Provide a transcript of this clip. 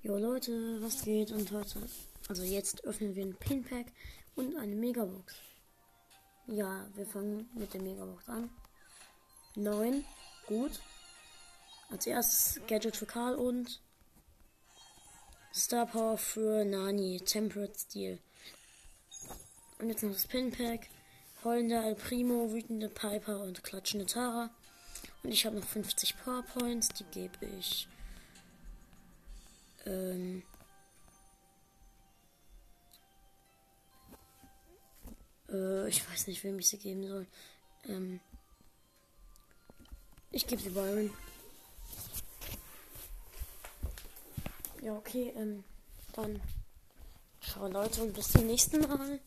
Jo Leute, was geht? Und heute, also jetzt öffnen wir ein Pinpack und eine Megabox. Ja, wir fangen mit der Megabox an. 9, gut. Als erstes Gadget für Karl und Star Power für Nani, Temperate Steel. Und jetzt noch das Pinpack. Heulender El Primo, wütende Piper und klatschende Tara. Und ich habe noch 50 Powerpoints, die gebe ich äh, ich weiß nicht, wem ich sie geben soll. Ähm, ich gebe sie Byron. Ja, okay, ähm, dann ciao Leute und bis zum nächsten Mal.